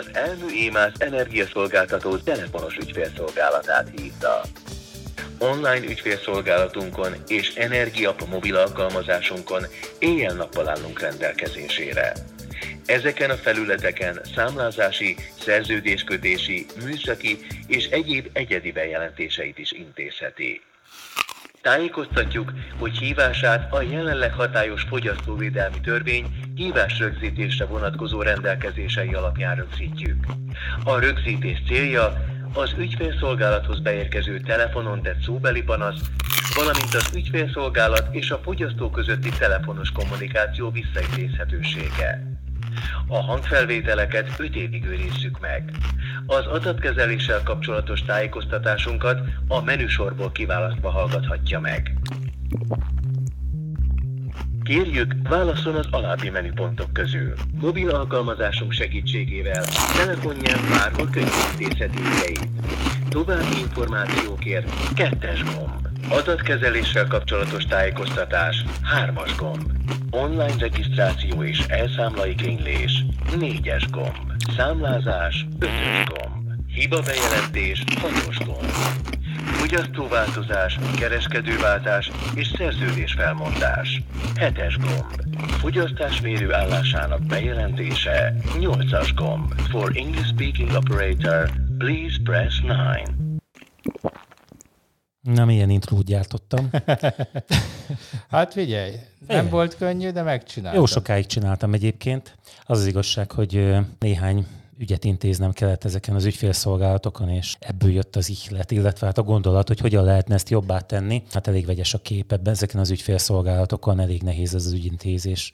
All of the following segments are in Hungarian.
az Elmű Émász energiaszolgáltató telefonos ügyfélszolgálatát hívta. Online ügyfélszolgálatunkon és Energiap mobil alkalmazásunkon éjjel-nappal állunk rendelkezésére. Ezeken a felületeken számlázási, szerződéskötési, műszaki és egyéb egyedi bejelentéseit is intézheti. Tájékoztatjuk, hogy hívását a jelenleg hatályos fogyasztóvédelmi törvény hívás rögzítésre vonatkozó rendelkezései alapján rögzítjük. A rögzítés célja az ügyfélszolgálathoz beérkező telefonon tett szóbeli panasz, valamint az ügyfélszolgálat és a fogyasztó közötti telefonos kommunikáció visszaidézhetősége. A hangfelvételeket 5 évig őrizzük meg. Az adatkezeléssel kapcsolatos tájékoztatásunkat a menüsorból kiválasztva hallgathatja meg. Kérjük, válasszon az alábbi menüpontok közül. Mobil alkalmazásunk segítségével telefonján bárhol könyvintézheti ügyeit. További információkért kettes gomb. Adatkezeléssel kapcsolatos tájékoztatás hármas gomb. Online regisztráció és elszámlaigénylés négyes gomb. Számlázás ötös gomb. Hiba bejelentés hatos gomb. Fogyasztóváltozás, kereskedőváltás és szerződés felmondás. Hetes gomb. Fogyasztásmérő állásának bejelentése. Nyolcas gomb. For English speaking operator, please press 9. Na, milyen intrót gyártottam. Hát figyelj, nem Figyelj. volt könnyű, de megcsináltam. Jó sokáig csináltam egyébként. Az az igazság, hogy néhány ügyet intéznem kellett ezeken az ügyfélszolgálatokon, és ebből jött az ihlet, illetve hát a gondolat, hogy hogyan lehetne ezt jobbá tenni. Hát elég vegyes a kép ebben, ezeken az ügyfélszolgálatokon elég nehéz ez az ügyintézés.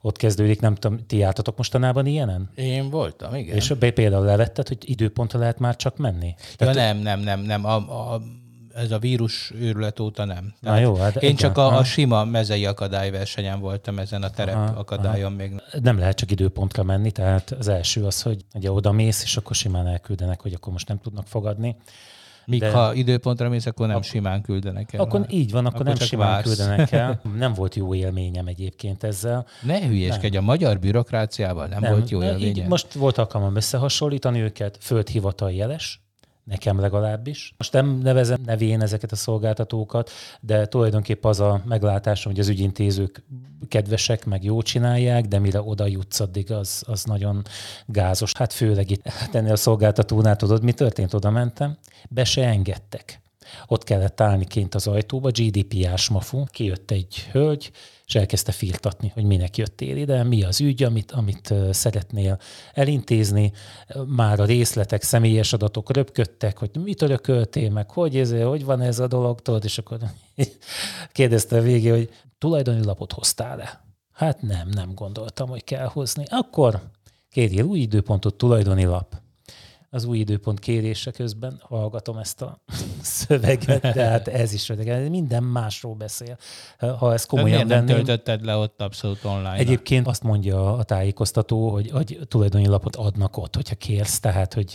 Ott kezdődik, nem tudom, ti jártatok mostanában ilyenen? Én voltam, igen. És például levetted, hogy időpontra lehet már csak menni? ja, nem, nem, nem, nem. A, a, ez a vírus őrület óta nem. Na jó, hát Én csak a, a sima mezei akadályversenyen voltam ezen a terep Aha, akadályon még. nem lehet csak időpontra menni, tehát az első az, hogy ugye oda mész, és akkor simán elküldenek, hogy akkor most nem tudnak fogadni. Míg De- ha időpontra mész, akkor nem simán küldenek el. Akkor így van, akkor, Akkor nem simán vársz. küldenek el. Nem volt jó élményem egyébként ezzel. Ne hülyeskedj, a magyar bürokráciával nem, nem volt jó így élménye. Most volt alkalmam összehasonlítani őket, földhivatal jeles, nekem legalábbis. Most nem nevezem nevén ezeket a szolgáltatókat, de tulajdonképp az a meglátásom, hogy az ügyintézők kedvesek, meg jó csinálják, de mire oda jutsz addig, az, az nagyon gázos. Hát főleg itt hát ennél a szolgáltatónál tudod, mi történt? Oda mentem, be se engedtek. Ott kellett állni kint az ajtóba, GDPR-s mafu, kijött egy hölgy, és elkezdte firtatni, hogy minek jöttél ide, mi az ügy, amit, amit szeretnél elintézni. Már a részletek, személyes adatok röpködtek, hogy mit örököltél, meg hogy, ez, hogy van ez a dolog, tudod, és akkor kérdezte a végén, hogy tulajdoni lapot hoztál-e? Hát nem, nem gondoltam, hogy kell hozni. Akkor kérjél új időpontot, tulajdoni lap az új időpont kérése közben hallgatom ezt a szöveget, de hát ez is öreg. Minden másról beszél. Ha De komolyan miért nem venném. töltötted le ott abszolút online? Egyébként azt mondja a tájékoztató, hogy, hogy tulajdoni lapot adnak ott, hogyha kérsz, tehát, hogy,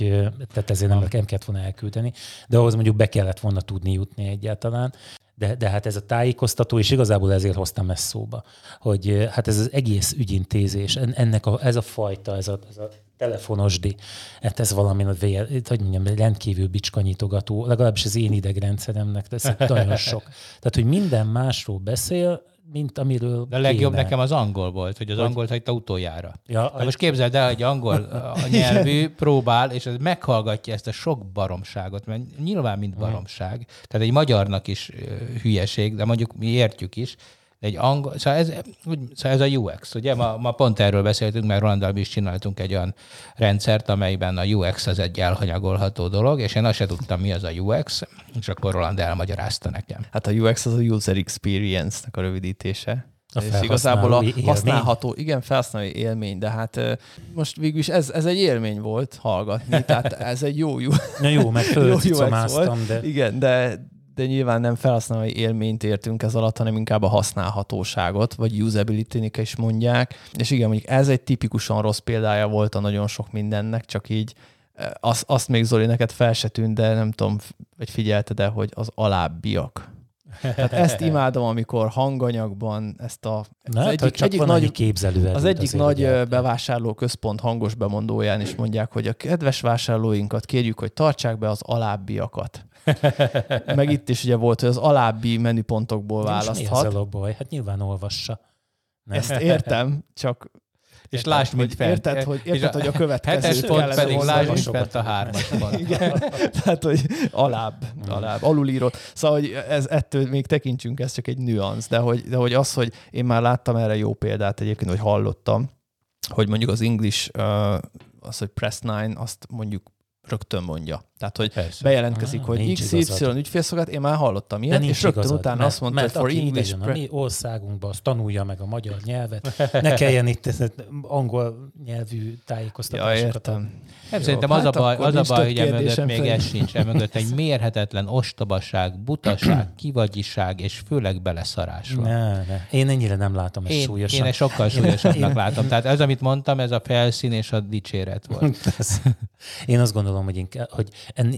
tehát ezért nem, nem kellett volna elküldeni, de ahhoz mondjuk be kellett volna tudni jutni egyáltalán. De, de hát ez a tájékoztató, és igazából ezért hoztam ezt szóba, hogy hát ez az egész ügyintézés, en- ennek a, ez a fajta, ez a, ez a telefonosdi, hát ez valami, hogy mondjam, rendkívül bicskanyitogató, legalábbis az én idegrendszeremnek, de ez nagyon sok. Tehát, hogy minden másról beszél, mint amiről De a legjobb kéne. nekem az angol volt, hogy az angolt hagyta utoljára. Ja, Na most képzeld el, hogy angol a nyelvű próbál, és ez meghallgatja ezt a sok baromságot, mert nyilván mind baromság. Tehát egy magyarnak is hülyeség, de mondjuk mi értjük is, de egy angol, szóval ez, úgy, szóval ez a UX, ugye? Ma, ma pont erről beszéltünk, mert Rolandal mi is csináltunk egy olyan rendszert, amelyben a UX az egy elhanyagolható dolog, és én azt se tudtam, mi az a UX, és akkor Roland elmagyarázta nekem. Hát a UX az a User Experience-nek a rövidítése. A és igazából a felhasználói élmény. használható, igen, felhasználói élmény, de hát most végül is ez, ez egy élmény volt hallgatni, tehát ez egy jó, jó, Na jó, meg jó UX fölcicomáztam, de Igen, de, de nyilván nem felhasználói élményt értünk ez alatt, hanem inkább a használhatóságot, vagy usability-nek is mondják. És igen, mondjuk ez egy tipikusan rossz példája volt a nagyon sok mindennek, csak így eh, azt, azt még Zoli neked fel se tűnt, de nem tudom, hogy figyelted-e, hogy az alábbiak. Tehát ezt imádom, amikor hanganyagban ezt a... Na, az hát, egyik, csak egyik van nagy, képzelő Az egyik nagy bevásárló központ hangos bemondóján is mondják, hogy a kedves vásárlóinkat kérjük, hogy tartsák be az alábbiakat. Meg itt is ugye volt, hogy az alábbi menüpontokból választhat. Mi a baj? Hát nyilván olvassa. Nem? Ezt értem, csak és lásd, mit fent. Érted, hogy, érted, hogy a következő Hetes pont pedig lásd, mit fent a hármas Igen. Tehát, hogy alább, alább, alulírott. Szóval, hogy ez, ettől még tekintsünk, ez csak egy nüansz, de hogy, de hogy az, hogy én már láttam erre jó példát egyébként, hogy hallottam, hogy mondjuk az English, az, hogy Press 9, azt mondjuk rögtön mondja. Tehát, hogy Persze. bejelentkezik, ah, hogy XY ügyfélszolgálat, én már hallottam ilyet, és rögtön igazad, utána mert, azt mondta, mert hogy for English... Jön, a mi országunkban, az tanulja meg a magyar nyelvet, ne kelljen itt angol nyelvű tájékoztatásokat. Ja, értem. Nem, szerintem hát az a baj, az a baj hogy emögött még ez sincs, emögött egy mérhetetlen ostobaság, butaság, kivagyiság és főleg beleszarás van. Ne, ne. Én ennyire nem látom ezt én, súlyosan. Én ezt sokkal súlyosabbnak látom. Tehát ez, amit mondtam, ez a felszín és a dicséret volt. én azt gondolom, hogy, inkább, hogy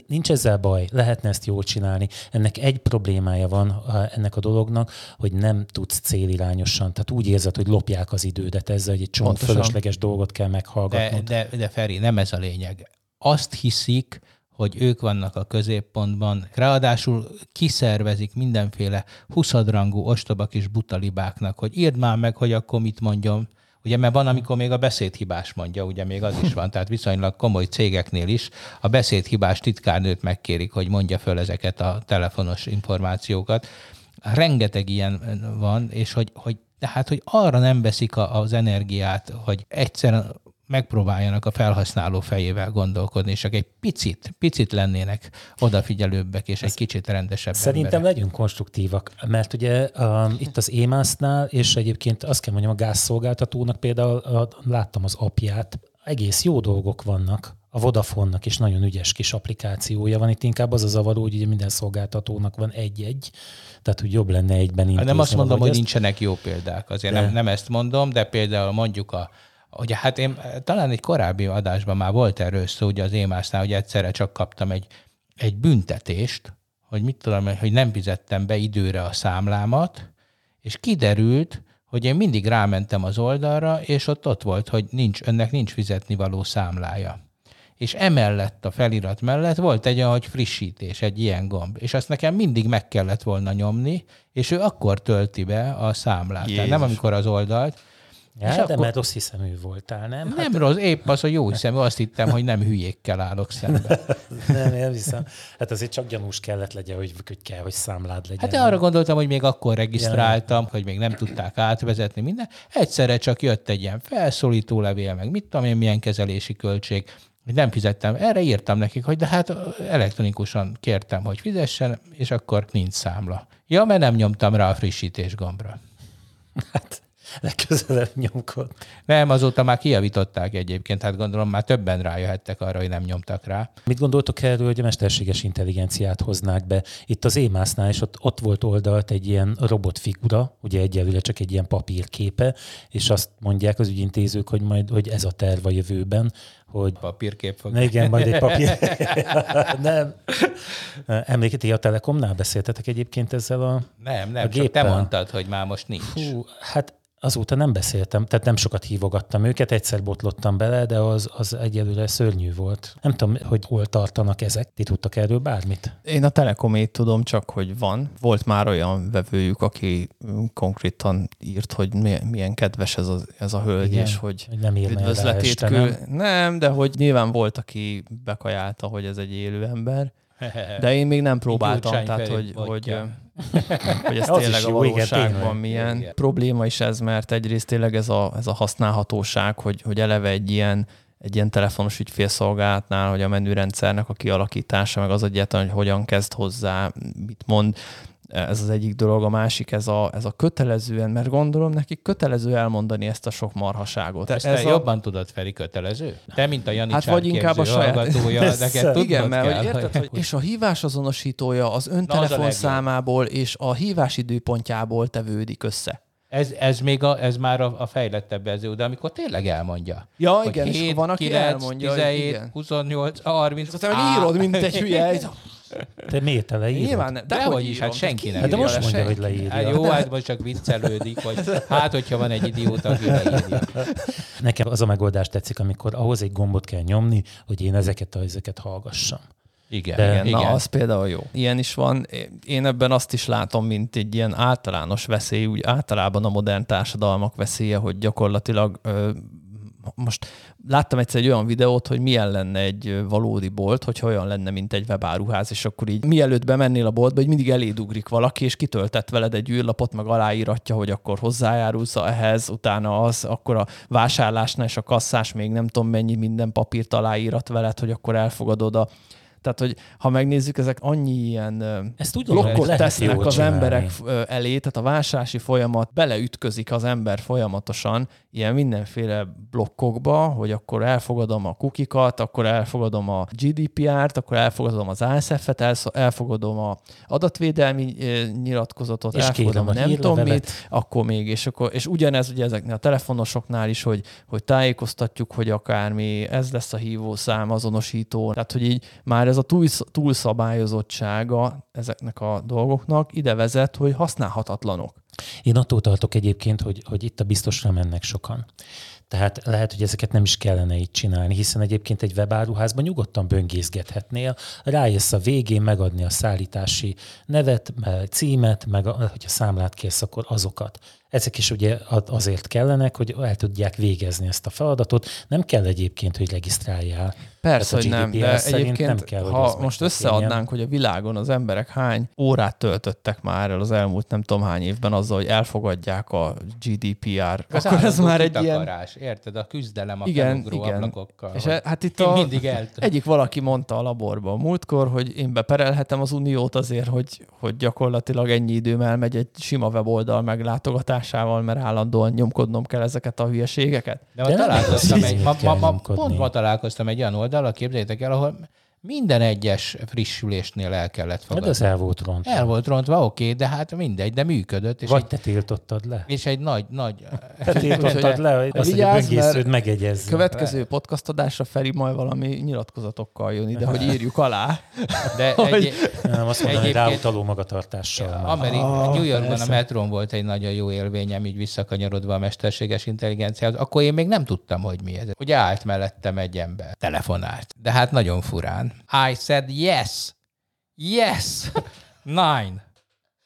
nincs ezzel baj, lehetne ezt jól csinálni. Ennek egy problémája van ennek a dolognak, hogy nem tudsz célirányosan, tehát úgy érzed, hogy lopják az idődet ezzel, hogy egy csomó fölösleges dolgot kell meghallgatni. De, de, de Feri, nem ez a lényeg. Azt hiszik, hogy ők vannak a középpontban. Ráadásul kiszervezik mindenféle huszadrangú ostoba kis butalibáknak, hogy írd már meg, hogy akkor mit mondjam. Ugye, mert van, amikor még a beszédhibás mondja, ugye még az is van, tehát viszonylag komoly cégeknél is a beszédhibás titkárnőt megkérik, hogy mondja föl ezeket a telefonos információkat. Rengeteg ilyen van, és hogy, hogy tehát, hogy arra nem veszik az energiát, hogy egyszerűen megpróbáljanak a felhasználó fejével gondolkodni, és csak egy picit, picit lennének odafigyelőbbek, és egy kicsit rendesebb Szerintem emberek. legyünk konstruktívak, mert ugye um, itt az EMAS-nál, és egyébként azt kell mondjam, a gázszolgáltatónak például a, láttam az apját, egész jó dolgok vannak. A Vodafone-nak is nagyon ügyes kis applikációja van. Itt inkább az a zavaró, hogy ugye minden szolgáltatónak van egy-egy, tehát hogy jobb lenne egyben intézni. Nem azt mondom, hogy ezt. nincsenek jó példák, azért de... nem, nem ezt mondom, de például mondjuk a Ugye hát én talán egy korábbi adásban már volt erről szó, ugye az émásznál, hogy egyszerre csak kaptam egy, egy büntetést, hogy mit tudom, hogy nem fizettem be időre a számlámat, és kiderült, hogy én mindig rámentem az oldalra, és ott ott volt, hogy nincs, önnek nincs fizetni való számlája. És emellett a felirat mellett volt egy olyan, hogy frissítés, egy ilyen gomb. És azt nekem mindig meg kellett volna nyomni, és ő akkor tölti be a számlát. Tehát nem amikor az oldalt, Ja, és de akkor... mert rossz hiszemű voltál, nem? Nem hát... rossz, épp az, hogy jó hiszemű, azt hittem, hogy nem hülyékkel állok szembe. nem, én hiszem. Hát azért csak gyanús kellett legyen, hogy, hogy kell, hogy számlád legyen. Hát arra gondoltam, hogy még akkor regisztráltam, ja. hogy még nem tudták átvezetni minden. Egyszerre csak jött egy ilyen felszólító levél, meg mit tudom én, milyen kezelési költség, hogy nem fizettem. Erre írtam nekik, hogy de hát elektronikusan kértem, hogy fizessen, és akkor nincs számla. Ja, mert nem nyomtam rá a frissítés gombra. Hát legközelebb nyomkod. Nem, azóta már kijavították egyébként, hát gondolom már többen rájöhettek arra, hogy nem nyomtak rá. Mit gondoltok erről, hogy a mesterséges intelligenciát hoznák be? Itt az émásznál is ott, ott volt oldalt egy ilyen robotfigura, ugye egyelőre csak egy ilyen papírképe, és azt mondják az ügyintézők, hogy majd hogy ez a terv a jövőben, hogy... Papírkép fog. Igen, majd egy papír. nem. Emlékezti, a Telekomnál beszéltetek egyébként ezzel a Nem, nem, a csak te mondtad, hogy már most nincs. Hú, hát Azóta nem beszéltem, tehát nem sokat hívogattam őket, egyszer botlottam bele, de az, az egyelőre szörnyű volt. Nem tudom, hogy hol tartanak ezek. Ti tudtak erről bármit? Én a Telekomét tudom csak, hogy van. Volt már olyan vevőjük, aki konkrétan írt, hogy milyen kedves ez a, ez a hölgy, Igen, és hogy, hogy nem üdvözletét este, nem? nem, de hogy nyilván volt, aki bekajálta, hogy ez egy élő ember. De én még nem próbáltam, tehát hogy, hogy, hogy ez tényleg a valóságban milyen igen. probléma is ez, mert egyrészt tényleg ez a, ez a használhatóság, hogy, hogy eleve egy ilyen egy ilyen telefonos ügyfélszolgálatnál, hogy a menürendszernek a kialakítása, meg az egyáltalán, hogy hogyan kezd hozzá, mit mond, ez az egyik dolog, a másik ez a, ez a kötelezően, mert gondolom nekik kötelező elmondani ezt a sok marhaságot. Te, ez te a... jobban tudod, Feri, kötelező? Te, mint a Jani hát vagy inkább a saját neked Igen, mert kell, hogy érted, hogy... és a hívás azonosítója az ön telefonszámából és a hívás időpontjából tevődik össze. Ez, ez még a, ez már a, a fejlettebb verzió, de amikor tényleg elmondja. Ja, igen, 7, és van, aki 9, elmondja. 17, igen. 28, 30. Aztán írod, mint egy hülye. Te miért te leírod? Nyilván nem. De hogy is, hát senki nem Hát de most le, mondja, senki. hogy leírja. Hát jó, hát most csak viccelődik, vagy hát, hogyha van egy idióta, aki leírja. Nekem az a megoldás tetszik, amikor ahhoz egy gombot kell nyomni, hogy én ezeket a ezeket hallgassam. Igen, De- igen. Na, igen. az például jó. Ilyen is van. Én ebben azt is látom, mint egy ilyen általános veszély, úgy általában a modern társadalmak veszélye, hogy gyakorlatilag ö, most láttam egyszer egy olyan videót, hogy milyen lenne egy valódi bolt, hogyha olyan lenne, mint egy webáruház, és akkor így mielőtt bemennél a boltba, hogy mindig eléd ugrik valaki, és kitöltett veled egy űrlapot, meg aláíratja, hogy akkor hozzájárulsz ehhez, utána az, akkor a vásárlásnál és a kasszás még nem tudom mennyi minden papírt aláírat veled, hogy akkor elfogadod a tehát, hogy ha megnézzük, ezek annyi ilyen Ezt ugyanúgy blokkot tesznek az csinálni. emberek elé, tehát a vásárlási folyamat beleütközik az ember folyamatosan ilyen mindenféle blokkokba, hogy akkor elfogadom a kukikat, akkor elfogadom a GDPR-t, akkor elfogadom az ASF-et, elfogadom a adatvédelmi nyilatkozatot, És elfogadom a nem tudom mit, akkor még, és, akkor, és ugyanez ugye ezeknél a telefonosoknál is, hogy, hogy tájékoztatjuk, hogy akármi, ez lesz a hívószám, azonosító, tehát hogy így már ez a túl, túlszabályozottsága ezeknek a dolgoknak ide vezet, hogy használhatatlanok. Én attól tartok egyébként, hogy, hogy itt a biztosra mennek sokan. Tehát lehet, hogy ezeket nem is kellene így csinálni, hiszen egyébként egy webáruházban nyugodtan böngészgethetnél, rájössz a végén megadni a szállítási nevet, címet, meg a, hogyha számlát kérsz, akkor azokat. Ezek is ugye azért kellenek, hogy el tudják végezni ezt a feladatot. Nem kell egyébként, hogy regisztráljál. Persze, hogy nem, de egyébként, nem kell, ha most összeadnánk, hogy a világon az emberek hány órát töltöttek már el az elmúlt nem tudom hány évben azzal, hogy elfogadják a GDPR, Az akkor ez már egy ilyen... Érted? A küzdelem a Igen, felugró igen. ablakokkal. És e- hát itt a, mindig el... egyik valaki mondta a laborban múltkor, hogy én beperelhetem az uniót azért, hogy, hogy gyakorlatilag ennyi időm elmegy egy sima weboldal meglátogatásával, mert állandóan nyomkodnom kell ezeket a hülyeségeket. De De találkoztam egy, ma, ma, ma, pont ma találkoztam egy olyan oldalra, képzeljétek el, ahol minden egyes frissülésnél el kellett De fogadni. az el volt rontva. El volt rontva, oké, de hát mindegy, de működött. És, Vagy egy, te tiltottad le. és egy nagy, nagy... Te tiltottad le, hogy azt, hogy a böngésződ mert megegyezzen. Következő podcast adásra Feri majd valami nyilatkozatokkal jön ide, hogy írjuk alá. De egy, Nem, azt mondom, hogy ráutaló magatartással. Ameri- Ah, New Yorkban a metrón volt egy nagyon jó élményem, így visszakanyarodva a mesterséges intelligenciához. Akkor én még nem tudtam, hogy mi ez. Ugye állt mellettem egy ember, telefonált. De hát nagyon furán. I said yes. Yes. Nine.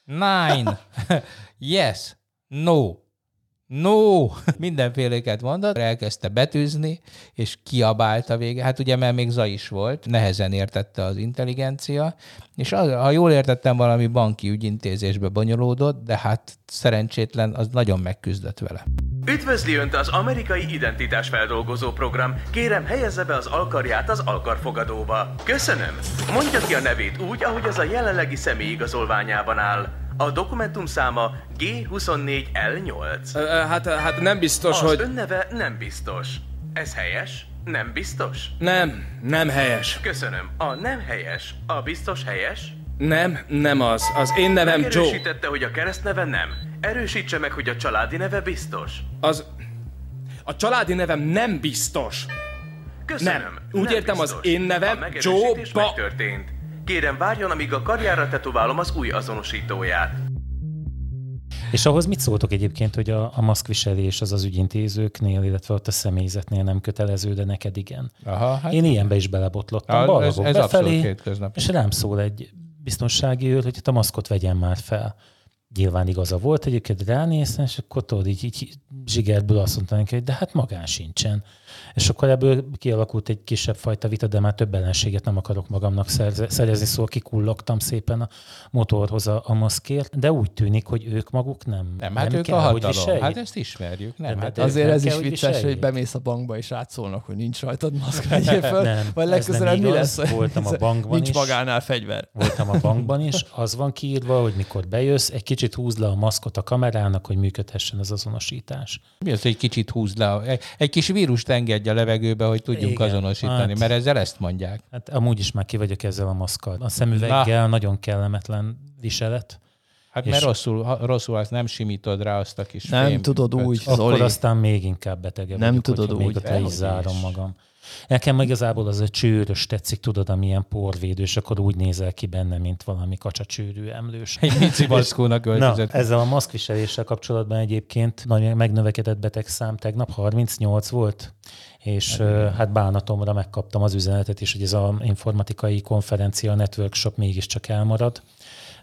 Nine. yes. No. No! Mindenféleket mondott, elkezdte betűzni, és kiabált a vége. Hát ugye, mert még zaj is volt, nehezen értette az intelligencia, és az, ha jól értettem, valami banki ügyintézésbe bonyolódott, de hát szerencsétlen, az nagyon megküzdött vele. Üdvözli Önt az amerikai identitásfeldolgozó program. Kérem, helyezze be az alkarját az alkarfogadóba. Köszönöm. Mondja ki a nevét úgy, ahogy az a jelenlegi személyigazolványában áll. A dokumentum száma G24L8. Ö, ö, Hát, hát nem biztos, Az hogy... önneve nem biztos. Ez helyes? Nem biztos? Nem, nem helyes. Köszönöm. A nem helyes. A biztos helyes? Nem, nem az. Az én nevem Joe. Erősítette, hogy a keresztneve nem. Erősítse meg, hogy a családi neve biztos. Az... A családi nevem nem biztos. Köszönöm. Nem. Úgy értem, az én nevem a Joe Ba- megtörtént. Kérem, várjon, amíg a karjára tetoválom az új azonosítóját. És ahhoz mit szóltok egyébként, hogy a, a maszkviselés az az ügyintézőknél, illetve ott a személyzetnél nem kötelező, de neked igen? Aha, hát Én ilyenbe is belebotlottam, Ah, ez- ez abszolút befelé, és rám szól egy biztonsági őr, hogy hát a maszkot vegyen már fel. Nyilván igaza volt, egyébként ránéztem, és akkor tudod, így, így zsigerből azt mondta neki, hogy de hát magán sincsen. És akkor ebből kialakult egy kisebb fajta vita, de már több ellenséget nem akarok magamnak szerezni, szóval kikullogtam szépen a motorhoz a, a maszkért, de úgy tűnik, hogy ők maguk nem. nem, hát ők kell, a hogy hatalom. Hát ezt ismerjük, nem? Nem, Hát ez, Azért nem ez kell, is hogy vicces, hogy viseljék. bemész a bankba és átszólnak, hogy nincs rajtad maszk, vegyél föl. Nem, Vagy legközelebb nem mi lesz? Voltam a bankban Nincs is. magánál fegyver. Voltam a bankban is, az van kiírva, hogy mikor bejössz, egy kicsit húzd le a maszkot a kamerának, hogy működhessen az azonosítás. Mi az, hogy egy kicsit húzd le, egy, egy kis vírust engedj a levegőbe, hogy tudjunk Igen, azonosítani, hát- mert ezzel ezt mondják. Hát amúgy is már ki vagyok ezzel a maszkkal. A szemüveggel nagyon kellemetlen viselet. Hát mert rosszul, ha rosszul azt nem simítod rá azt a kis Nem fém tudod úgy, Akkor Zoli. aztán még inkább betege Nem vagyok, tudod hogyha még úgy. ott le is zárom is. magam. Nekem igazából az a csőrös tetszik, tudod, amilyen porvédő, és akkor úgy nézel ki benne, mint valami kacsacsőrű emlős. Egy Mici Baszkónak Na, öltözött. ezzel a maszkviseléssel kapcsolatban egyébként nagy megnövekedett betegszám tegnap 38 volt, és ö, hát bánatomra megkaptam az üzenetet is, hogy ez az informatikai konferencia, a network shop mégiscsak elmarad.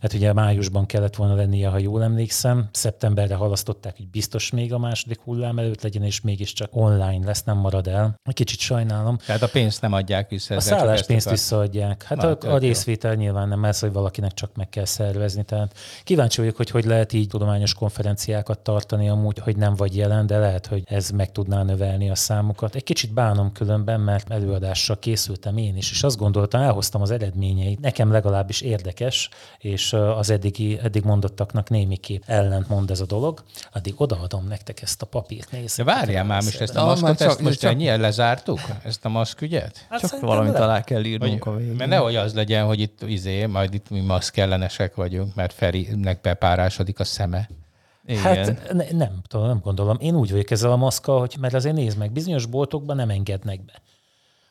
Hát ugye májusban kellett volna lennie, ha jól emlékszem. Szeptemberre halasztották, hogy biztos még a második hullám előtt legyen, és mégiscsak online lesz, nem marad el. Egy kicsit sajnálom. Tehát a pénzt nem adják vissza. A szálláspénzt visszaadják. Hát Na, a, a részvétel nyilván nem, mert hogy valakinek csak meg kell szervezni. Tehát kíváncsi vagyok, hogy hogy lehet így tudományos konferenciákat tartani amúgy, hogy nem vagy jelen, de lehet, hogy ez meg tudná növelni a számukat. Egy kicsit bánom különben, mert előadással készültem én is, és azt gondoltam, elhoztam az eredményeit. Nekem legalábbis érdekes, és az eddigi, eddig mondottaknak némiképp ellentmond ez a dolog. Addig odaadom nektek ezt a papírt, De nézzétek. várjál már most ezt a maszkot, ezt most csak- ennyien lezártuk? Ezt a maszkügyet? Hát Csak valamit le- alá kell írnunk Hogy, a végén. mert nehogy az legyen, hogy itt izé, majd itt mi maszk ellenesek vagyunk, mert Ferinek bepárásodik a szeme. Igen. Hát ne, nem tudom, nem gondolom. Én úgy vagyok ezzel a maszkkal, hogy mert azért nézd meg, bizonyos boltokban nem engednek be.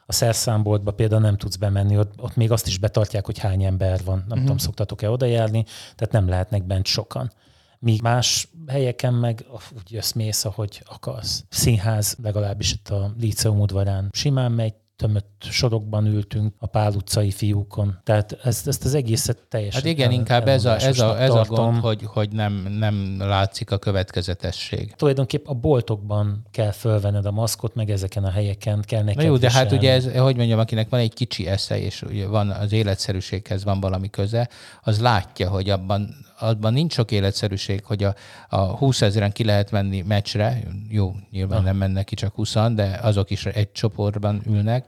A szerszámboltba például nem tudsz bemenni, ott, ott még azt is betartják, hogy hány ember van. Nem uh-huh. tudom, szoktatok-e odajárni, tehát nem lehetnek bent sokan. Míg más helyeken meg úgy jössz mész, ahogy akarsz. Színház legalábbis itt a Líceum udvarán simán megy, tömött sorokban ültünk a Pál utcai fiúkon. Tehát ezt, ezt az egészet teljesen Hát igen, inkább ez a, ez a, ez a gond, hogy, hogy nem, nem látszik a következetesség. tulajdonképp a boltokban kell fölvenned a maszkot, meg ezeken a helyeken kell neked Na jó, de hát ugye ez, hogy mondjam, akinek van egy kicsi esze, és ugye van az életszerűséghez van valami köze, az látja, hogy abban, abban nincs sok életszerűség, hogy a, a 20 ezeren ki lehet menni meccsre, jó, nyilván nem mennek ki csak 20 de azok is egy csoportban ülnek,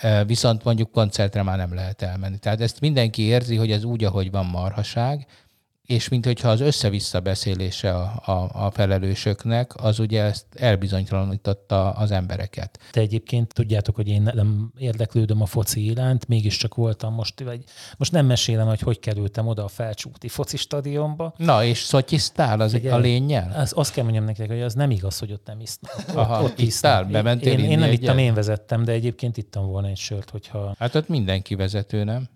E, viszont mondjuk koncertre már nem lehet elmenni. Tehát ezt mindenki érzi, hogy ez úgy, ahogy van marhaság, és mint hogyha az össze-vissza beszélése a, a, a felelősöknek, az ugye ezt elbizonytalanította az embereket. De egyébként tudjátok, hogy én nem érdeklődöm a foci iránt, mégiscsak voltam most, vagy most nem mesélem, hogy hogy kerültem oda a felcsúti foci stadionba. Na, és szotyisztál az Figyelj, a lényel? Az, azt kell mondjam nektek, hogy az nem igaz, hogy ott nem isznak. Aha, ott isztál? Bementél én, én, én nem ittam, én vezettem, de egyébként ittam volna egy sört, hogyha Hát ott mindenki vezető, nem?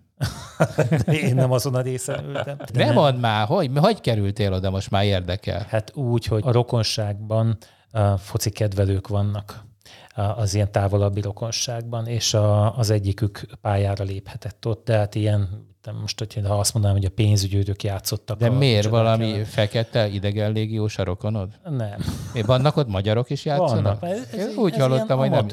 Én nem azon a részen ültem. De nem mondd már, hogy, hogy kerültél oda, most már érdekel. Hát úgy, hogy a rokonságban a foci kedvelők vannak az ilyen távolabbi rokonságban, és a, az egyikük pályára léphetett ott, de hát ilyen, de most, hogy ha azt mondanám, hogy a pénzügyőrök játszottak. De a miért valami ellen. fekete idegen légiós a rokonod? Nem. Mi, vannak ott magyarok is játszanak? Vannak. Ez, ez, Én úgy ez hallottam, hogy nem.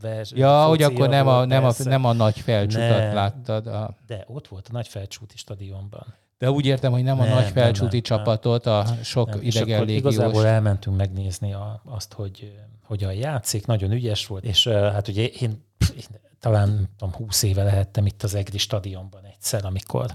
vers, Ja, hogy akkor nem a, nem, a, nem a nagy felcsútat Nem. láttad. A... De ott volt a nagy felcsúti stadionban. De úgy értem, hogy nem a Nem, nagy nem, felcsúti nem, csapatot, a sok Nem, és idegen akkor légiós. igazából elmentünk megnézni a, azt, hogy eh, hogyan játszik, nagyon ügyes volt, és eh, hát ugye én, én talán tudom, 20 éve lehettem itt az Egri stadionban egyszer, amikor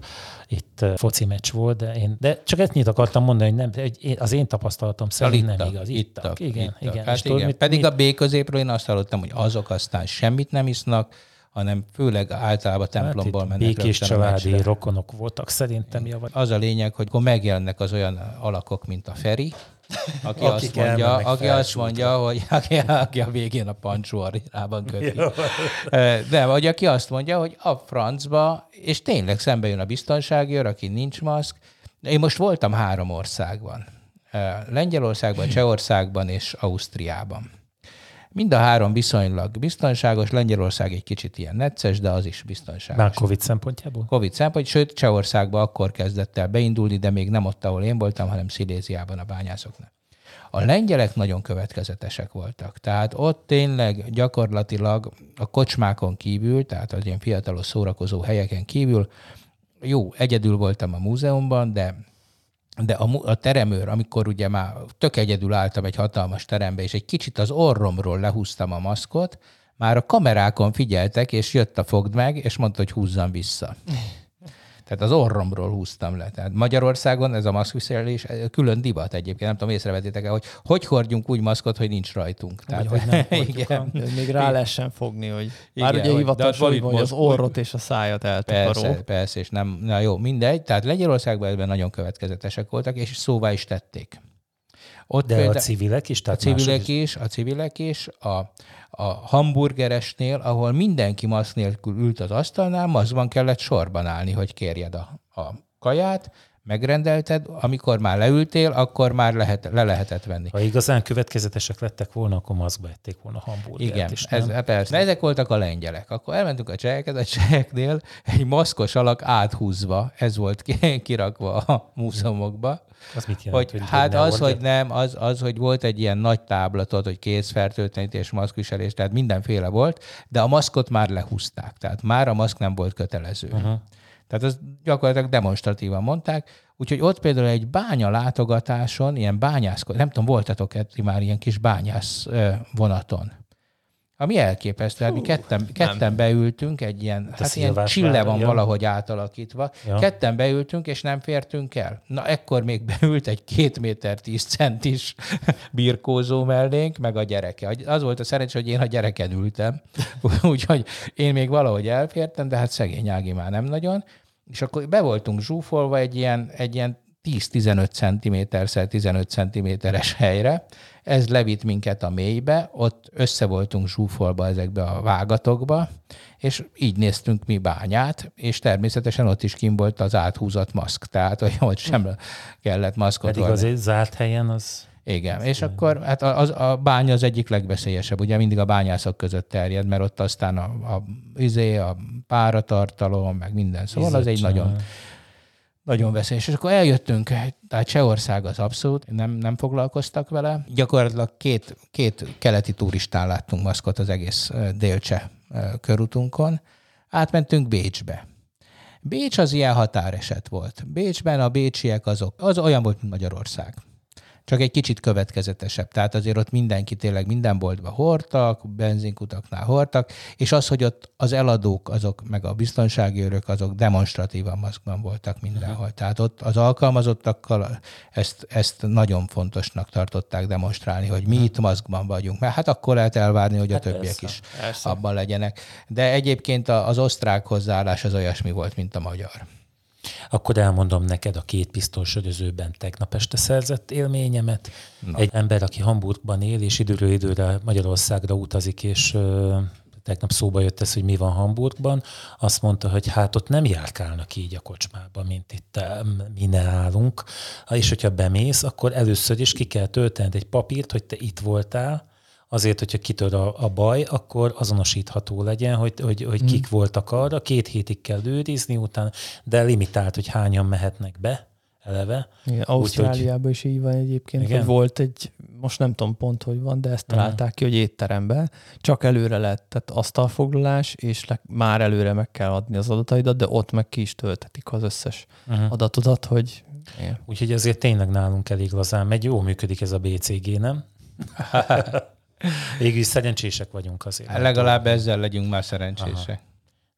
itt foci meccs volt, de, én, de csak ezt nyit akartam mondani, hogy nem, hogy az én tapasztalatom szerint nem igaz. Ittak, igen, ittak. igen. Hát igen. mit- Pedig mit- a B középről én azt hallottam, hogy azok aztán semmit nem isznak, hanem főleg általában templomból hát mennek békés családi meccsre. rokonok voltak szerintem. Javar. Az a lényeg, hogy akkor megjelennek az olyan alakok, mint a Feri, aki, Akik azt mondja, aki azt mondja, hogy aki, aki a végén a pancsó arénában köti. De vagy aki azt mondja, hogy a francba, és tényleg szembe jön a biztonsági őr, aki nincs maszk. Én most voltam három országban. Lengyelországban, Csehországban és Ausztriában. Mind a három viszonylag biztonságos, Lengyelország egy kicsit ilyen necces, de az is biztonságos. Már Covid szempontjából? Covid szempont, sőt, Csehországban akkor kezdett el beindulni, de még nem ott, ahol én voltam, hanem Sziléziában a bányászoknál. A lengyelek nagyon következetesek voltak. Tehát ott tényleg gyakorlatilag a kocsmákon kívül, tehát az ilyen fiatalos szórakozó helyeken kívül, jó, egyedül voltam a múzeumban, de de a, a teremőr, amikor ugye már tök egyedül álltam egy hatalmas terembe, és egy kicsit az orromról lehúztam a maszkot, már a kamerákon figyeltek, és jött a fogd meg, és mondta, hogy húzzam vissza. Tehát az orromról húztam le. Tehát Magyarországon ez a maszkviselés külön divat egyébként. Nem tudom, észrevetétek el, hogy hogy hordjunk úgy maszkot, hogy nincs rajtunk. Tehát, hogy nem igen. Hogy még rá lehessen fogni, hogy Igen, bár ugye hogy- hivatalos, de hogy, hogy az orrot és a szájat eltakaró. Persze, persze, és nem, na jó, mindegy. Tehát Lengyelországban ebben nagyon következetesek voltak, és szóvá is tették. Ott De a például- civilek is? a Tehát civilek mások is, a civilek is, a, a hamburgeresnél, ahol mindenki maszk nélkül ült az asztalnál, maszkban kellett sorban állni, hogy kérjed a, a kaját, megrendelted, amikor már leültél, akkor már lehet, le lehetett venni. Ha igazán következetesek lettek volna, akkor maszkba ették volna hamburgert Igen, is, ez, hát persze. De ezek voltak a lengyelek. Akkor elmentünk a csehekhez, a cseheknél egy maszkos alak áthúzva, ez volt ki- kirakva a múzeumokba, Az mit jelent? hogy, hát ne az, order? hogy nem, az, az, hogy volt egy ilyen nagy táblatot, hogy kézfertőtlenítés, maszkviselés, tehát mindenféle volt, de a maszkot már lehúzták, tehát már a maszk nem volt kötelező. Uh-huh. Tehát az gyakorlatilag demonstratívan mondták, úgyhogy ott például egy bánya látogatáson, ilyen bányászkod, nem tudom, voltatok-e már ilyen kis bányász vonaton? Ami elképesztő, hát mi ketten, ketten beültünk, egy ilyen, hát ilyen szilvás csille van ja. valahogy átalakítva. Ja. Ketten beültünk, és nem fértünk el. Na, ekkor még beült egy két méter tíz centis birkózó mellénk, meg a gyereke. Az volt a szerencsé, hogy én a gyereken ültem, úgyhogy én még valahogy elfértem, de hát szegény Ági már nem nagyon. És akkor be voltunk zsúfolva egy ilyen, egy ilyen 10-15 cm-szer 15 cm-es helyre. Ez levitt minket a mélybe, ott össze voltunk zsúfolva ezekbe a vágatokba, és így néztünk mi bányát, és természetesen ott is kim volt az áthúzott maszk, tehát hogy ott sem kellett maszkot Pedig hordani. az egy zárt helyen az... Igen, és akkor hát a, az, a bánya az egyik legveszélyesebb, ugye mindig a bányászok között terjed, mert ott aztán a, a, izé, a páratartalom, meg minden, szóval az egy Izzadság. nagyon, nagyon veszélyes. És akkor eljöttünk, tehát Csehország az abszolút, nem, nem foglalkoztak vele. Gyakorlatilag két, két keleti turistán láttunk maszkot az egész ö, körutunkon. Átmentünk Bécsbe. Bécs az ilyen határeset volt. Bécsben a bécsiek azok, az olyan volt, mint Magyarország. Csak egy kicsit következetesebb. Tehát azért ott mindenki tényleg minden boltba hordtak, benzinkutaknál hordtak, és az, hogy ott az eladók, azok, meg a biztonsági őrök, azok demonstratívan maszkban voltak mindenhol. Tehát ott az alkalmazottakkal ezt, ezt nagyon fontosnak tartották demonstrálni, hogy mi itt maszkban vagyunk. Mert hát akkor lehet elvárni, hogy a Hát többiek persze, is persze. abban legyenek. De egyébként az osztrák hozzáállás az olyasmi volt, mint a magyar. Akkor elmondom neked a két pisztolysödözőben tegnap este szerzett élményemet. Na. Egy ember, aki Hamburgban él, és időről időre Magyarországra utazik, és tegnap szóba jött ez, hogy mi van Hamburgban, azt mondta, hogy hát ott nem járkálnak így a kocsmába, mint itt mi ne állunk. És hogyha bemész, akkor először is ki kell töltened egy papírt, hogy te itt voltál, azért, hogyha kitör a, a baj, akkor azonosítható legyen, hogy, hogy, hogy kik voltak arra. Két hétig kell őrizni utána, de limitált, hogy hányan mehetnek be eleve. Igen, Ausztráliában is így van egyébként, Igen? hogy volt egy, most nem tudom pont, hogy van, de ezt találták ki, hogy étteremben csak előre lett, tehát asztalfoglalás, és le, már előre meg kell adni az adataidat, de ott meg ki is töltetik az összes Uh-huh. adatodat, hogy igen. Úgyhogy ezért tényleg nálunk elég lazán megy. Jó működik ez a BCG, nem? Végül is szerencsések vagyunk azért. Legalább ezzel legyünk már szerencsések.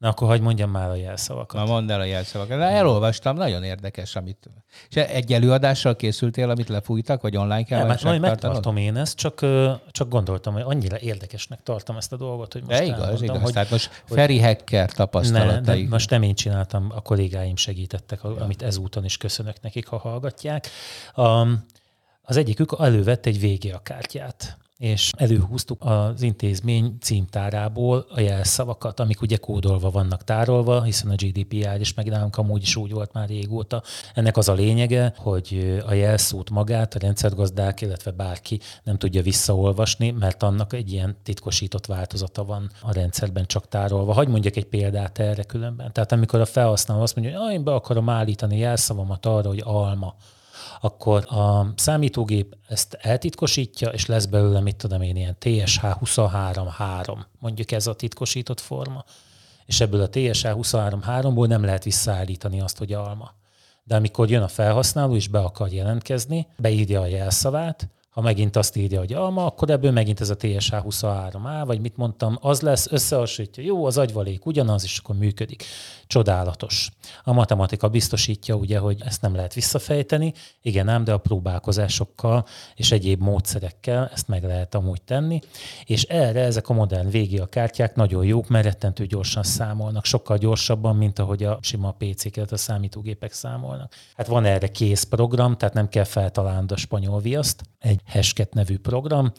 Na akkor hagyd mondjam már a jelszavakat. Na mondd el a jelszavakat. De elolvastam, nagyon érdekes, amit... És egy előadással készültél, amit lefújtak, vagy online kell Nem, majd hát majd megtartom én ezt, csak, csak gondoltam, hogy annyira érdekesnek tartom ezt a dolgot, hogy most De igaz, igaz. Hogy Tehát most Feri Hacker ne, de tapasztalatai. most nem én csináltam, a kollégáim segítettek, amit ezúton is köszönök nekik, ha hallgatják. Um, az egyikük elővett egy VGA kártyát, és előhúztuk az intézmény címtárából a jelszavakat, amik ugye kódolva vannak tárolva, hiszen a GDPR is meg nálunk amúgy is úgy volt már régóta. Ennek az a lényege, hogy a jelszót magát a rendszergazdák, illetve bárki nem tudja visszaolvasni, mert annak egy ilyen titkosított változata van a rendszerben csak tárolva. Hagy mondjak egy példát erre különben. Tehát amikor a felhasználó azt mondja, hogy én be akarom állítani jelszavamat arra, hogy alma, akkor a számítógép ezt eltitkosítja, és lesz belőle, mit tudom én, ilyen TSH 23.3, mondjuk ez a titkosított forma. És ebből a TSH 23.3-ból nem lehet visszaállítani azt, hogy alma. De amikor jön a felhasználó és be akar jelentkezni, beírja a jelszavát, ha megint azt írja, hogy alma, akkor ebből megint ez a TSH 23A, vagy mit mondtam, az lesz, összehasonlítja, jó, az agyvalék ugyanaz, és akkor működik. Csodálatos. A matematika biztosítja ugye, hogy ezt nem lehet visszafejteni, igen ám, de a próbálkozásokkal és egyéb módszerekkel ezt meg lehet amúgy tenni, és erre ezek a modern VGA kártyák nagyon jók, mert rettentő gyorsan számolnak, sokkal gyorsabban, mint ahogy a sima PC-ket, a számítógépek számolnak. Hát van erre kész program, tehát nem kell feltalálnod a spanyol viaszt, egy Hesket nevű program,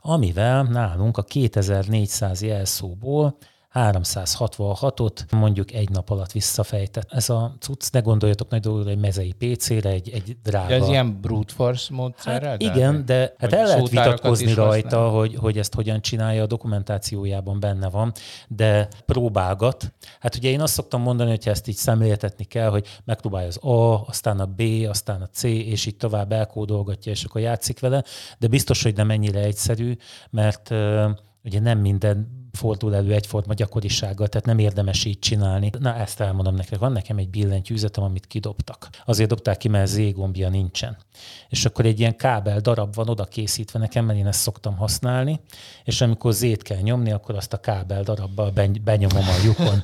amivel nálunk a 2400 jelszóból 366-ot mondjuk egy nap alatt visszafejtett. Ez a cucc, ne gondoljatok nagy dolgokra, egy mezei PC-re, egy, egy drága... De ez ilyen brute force módszerrel? Hát igen, de hát el lehet vitatkozni rajta, hogy, hogy ezt hogyan csinálja, a dokumentációjában benne van, de próbálgat. Hát ugye én azt szoktam mondani, hogy ezt így szemléltetni kell, hogy megpróbálja az A, aztán a B, aztán a C, és így tovább elkódolgatja, és akkor játszik vele, de biztos, hogy nem ennyire egyszerű, mert uh, ugye nem minden fordul elő egyforma gyakorisággal, tehát nem érdemes így csinálni. Na, ezt elmondom nektek. Van nekem egy billentyűzetem, amit kidobtak. Azért dobták ki, mert Z gombja nincsen. És akkor egy ilyen kábel darab van oda készítve nekem, mert én ezt szoktam használni, és amikor Z-t kell nyomni, akkor azt a kábel darabbal benyomom a lyukon.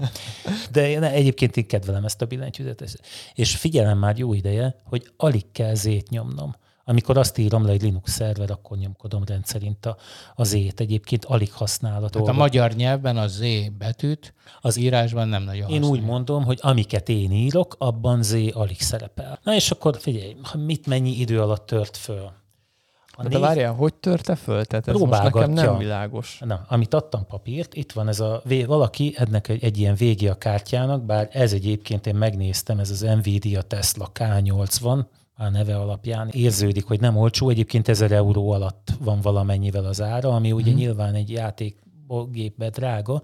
De én egyébként én kedvelem ezt a billentyűzetet. És figyelem már jó ideje, hogy alig kell Z-t nyomnom amikor azt írom le egy Linux szerver, akkor nyomkodom rendszerint a, az Z-t. Egyébként alig használható. Tehát a magyar nyelvben a Z betűt az írásban nem nagyon Én úgy mondom, hogy amiket én írok, abban Z alig szerepel. Na és akkor figyelj, mit mennyi idő alatt tört föl? A de négy... várjál, hogy törte föl? Tehát ez most nekem nem világos. Na, amit adtam papírt, itt van ez a, valaki ennek egy, egy ilyen végi a kártyának, bár ez egyébként én megnéztem, ez az Nvidia Tesla K80, a neve alapján érződik, hogy nem olcsó. Egyébként 1000 euró alatt van valamennyivel az ára, ami ugye hmm. nyilván egy játékgépbe drága,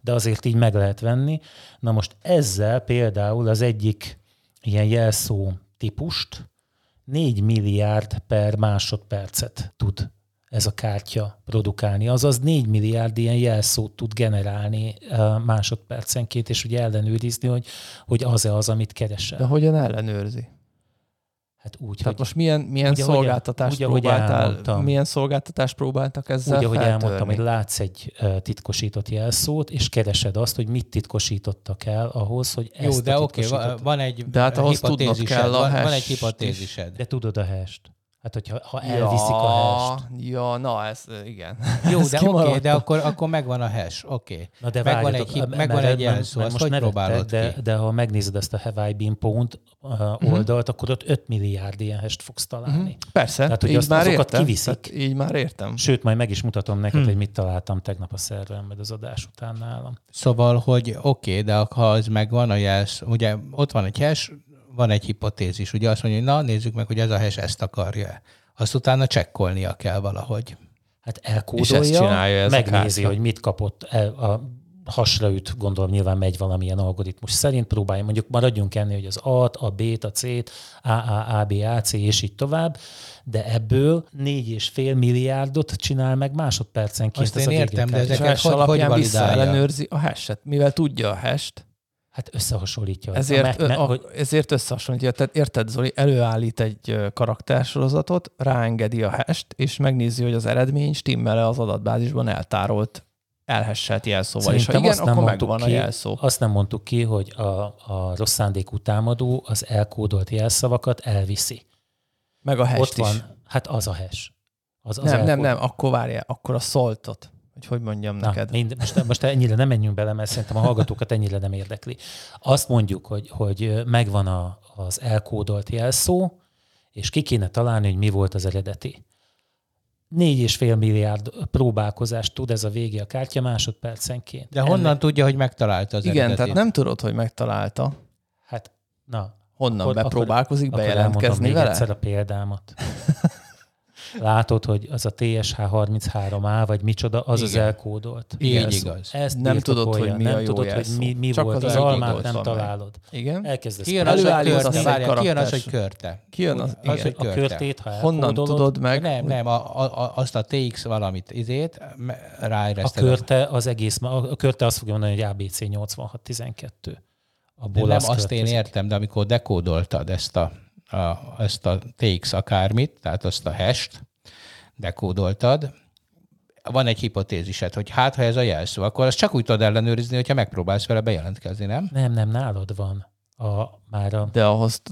de azért így meg lehet venni. Na most ezzel például az egyik ilyen jelszó típust 4 milliárd per másodpercet tud ez a kártya produkálni. Azaz 4 milliárd ilyen jelszót tud generálni másodpercenként, és ugye ellenőrizni, hogy, hogy az-e az, amit keresel. De hogyan ellenőrzi? Hát úgy, Tehát hogy, most milyen, milyen ugye, szolgáltatást úgy, próbáltál, milyen szolgáltatást próbáltak ezzel Úgy, ahogy feltörni? elmondtam, hogy látsz egy titkosított jelszót, és keresed azt, hogy mit titkosítottak el ahhoz, hogy Jó, ezt de oké, okay, van egy de hát ahhoz tudnod kell a van, van egy hipotézised. De tudod a hash Hát, hogyha ha elviszik ja, a hash Ja, na, ez igen. Jó, ez de oké, okay, de akkor, akkor megvan a hash, oké. Okay. Na de megvan egy, hip, megvan egy jelszó, azt hogy próbálod de, ki? De ha megnézed ezt a Have I Been Pwned uh, mhm. oldalt, uh-huh. akkor ott 5 milliárd ilyen hash fogsz találni. Uh-huh. Persze, Tehát, hogy így azt, már azokat értem. kiviszik. Tehát így már értem. Sőt, majd meg is mutatom neked, hmm. hogy mit találtam tegnap a szerveremben az adás után nálam. Szóval, hogy oké, okay, de ha az megvan a jelsz, ugye ott van egy hash, van egy hipotézis, ugye azt mondja, hogy na nézzük meg, hogy ez a hash ezt akarja azt utána csekkolnia kell valahogy. Hát elkódolja, ez megnézi, hogy mit kapott el a hasra üt, gondolom nyilván megy valamilyen algoritmus szerint, próbálja mondjuk maradjunk ennél, hogy az A-t, a B-t, a C-t, A, A, A, B, A, C, és így tovább, de ebből négy és fél milliárdot csinál meg másodpercenként. Azt én értem, de ezeket hogy, hogy validálja? ellenőrzi a hash-et. Mivel tudja a hash Hát összehasonlítja. Ezért, a, me, a, hogy... ezért összehasonlítja. Tehát érted, Zoli, előállít egy karaktersorozatot, ráengedi a hash és megnézi, hogy az eredmény stimmel-e az adatbázisban eltárolt elhesselt jelszóval. és ha igen, azt akkor megvan ki, a jelszó. Azt nem mondtuk ki, hogy a, a rossz szándékú támadó az elkódolt jelszavakat elviszi. Meg a hash Ott is. van, hát az a hash. Az, az nem, elkódol. nem, nem, akkor várjál, akkor a szoltot hogy hogy mondjam Na, neked. Mind, most, most ennyire nem menjünk bele, mert szerintem a hallgatókat ennyire nem érdekli. Azt mondjuk, hogy, hogy megvan a, az elkódolt jelszó, és ki kéne találni, hogy mi volt az eredeti. Négy és fél milliárd próbálkozást tud ez a vége a kártya másodpercenként. De honnan Ennek... tudja, hogy megtalálta az Igen, eredetét? tehát nem tudod, hogy megtalálta. Hát, na. Honnan akkor, bepróbálkozik akkor, bejelentkezni akkor vele? egyszer a példámat. látod, hogy az a TSH33A, vagy micsoda, az Igen. az elkódolt. Így Igen, igaz. Ezt nem tudod, hogy mi nem a jó tudod, hogy mi, mi Csak volt, az, az almát nem találod. Igen. Elkezdesz. Kijön az, kijön az, hogy körte. Kijön az, az hogy körte. A körtét, ha Honnan tudod meg? Nem, nem, a, a, azt a TX valamit izét ráérezted. A körte az egész, a körte azt fogja mondani, hogy ABC 8612. Abból nem, azt én értem, de amikor dekódoltad ezt a, a, ezt a TX akármit, tehát azt a hash dekódoltad, van egy hipotézised, hogy hát, ha ez a jelszó, akkor azt csak úgy tudod ellenőrizni, hogyha megpróbálsz vele bejelentkezni, nem? Nem, nem, nálad van a, már a... De ahhoz,